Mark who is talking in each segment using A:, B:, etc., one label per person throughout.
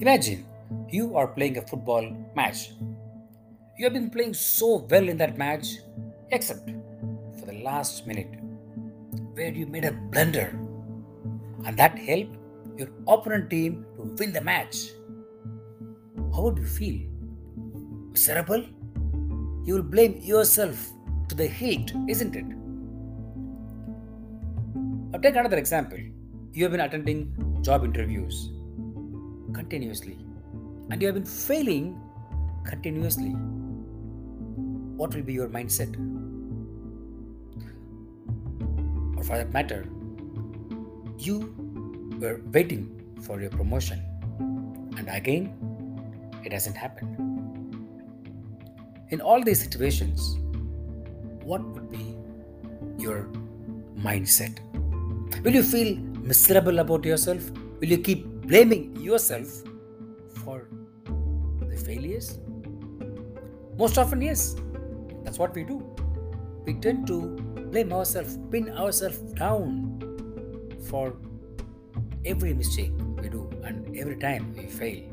A: Imagine you are playing a football match. You have been playing so well in that match, except for the last minute, where you made a blunder, and that helped your opponent team to win the match. How would you feel? Miserable? You will blame yourself to the hilt, isn't it? Now take another example. You have been attending job interviews continuously and you have been failing continuously. What will be your mindset? Or for that matter, you were waiting for your promotion and again it hasn't happened. In all these situations, what would be your mindset? Will you feel miserable about yourself? Will you keep blaming yourself for the failures? Most often, yes. That's what we do. We tend to blame ourselves, pin ourselves down for every mistake we do and every time we fail.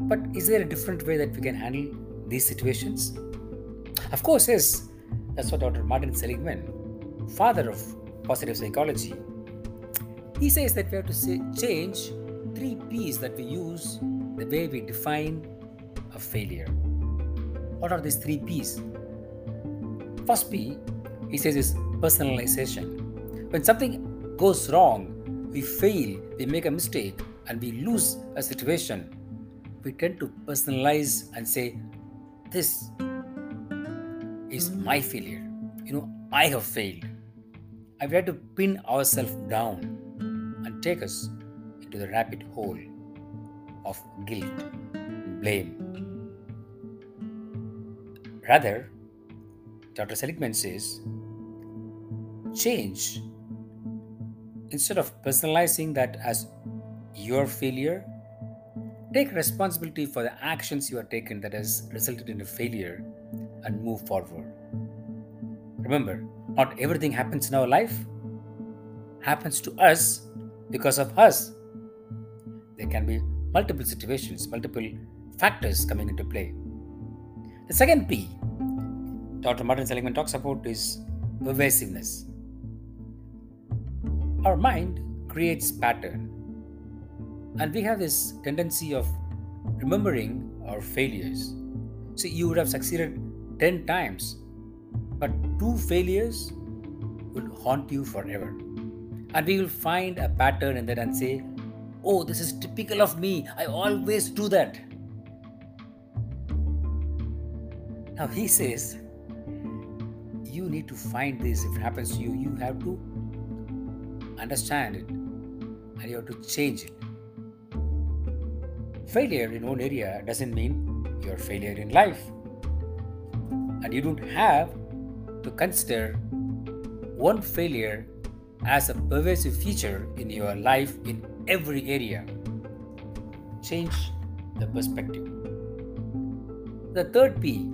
A: But is there a different way that we can handle these situations? Of course, yes. That's what Dr. Martin Seligman, father of positive psychology, he says that we have to say, change three P's that we use the way we define a failure. What are these three P's? First P, he says, is personalization. When something goes wrong, we fail, we make a mistake, and we lose a situation, we tend to personalize and say, This is my failure. You know, I have failed. I've tried to pin ourselves down and take us into the rabbit hole of guilt and blame. Rather, Dr. Seligman says, change instead of personalizing that as your failure take responsibility for the actions you have taken that has resulted in a failure and move forward remember not everything happens in our life happens to us because of us there can be multiple situations multiple factors coming into play. The second p dr martin seligman talks about is pervasiveness. Our mind creates pattern and we have this tendency of remembering our failures. So you would have succeeded 10 times but two failures will haunt you forever and we will find a pattern in that and say oh this is typical of me i always do that now he says you need to find this if it happens to you you have to understand it and you have to change it. Failure in one area doesn't mean you're failure in life. And you don't have to consider one failure as a pervasive feature in your life in every area. Change the perspective. The third P,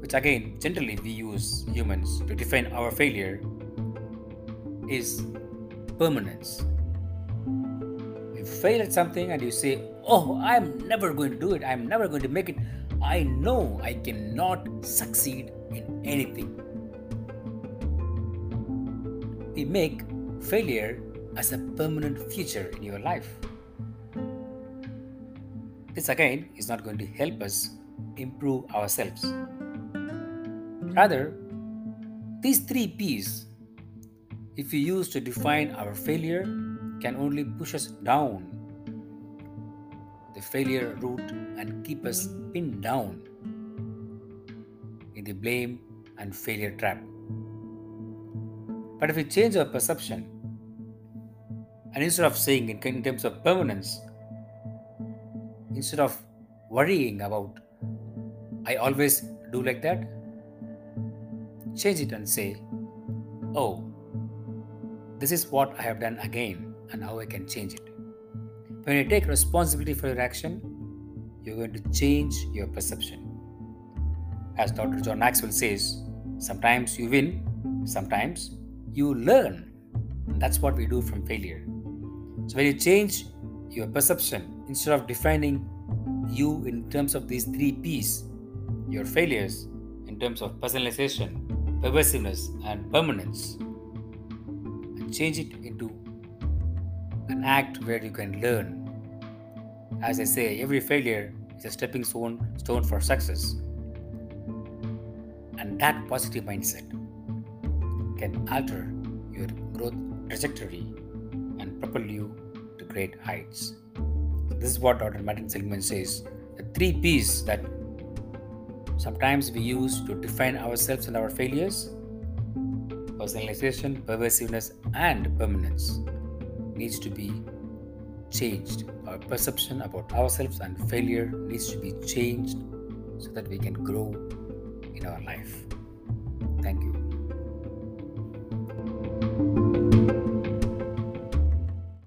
A: which again generally we use humans to define our failure, is permanence. You fail at something and you say, Oh, I'm never going to do it, I'm never going to make it. I know I cannot succeed in anything. We make failure as a permanent feature in your life. This again is not going to help us improve ourselves. Rather, these three P's if we use to define our failure can only push us down the failure route and keep us pinned down in the blame and failure trap. But if we change our perception and instead of saying in, terms of permanence, instead of worrying about I always do like that, change it and say, Oh, this is what I have done again and how I can change it. When you take responsibility for your action, you're going to change your perception. As Dr. John Maxwell says, sometimes you win, sometimes you learn. And that's what we do from failure. So when you change your perception instead of defining you in terms of these three P's your failures in terms of personalization, pervasiveness, and permanence, and change it into an act where you can learn. As I say, every failure is a stepping stone, stone for success. And that positive mindset can alter your growth trajectory and propel you to great heights. This is what Dr. Martin Seligman says the three P's that sometimes we use to define ourselves and our failures personalization, pervasiveness, and permanence needs to be changed. Our perception about ourselves and failure needs to be changed so that we can grow in our life. Thank you.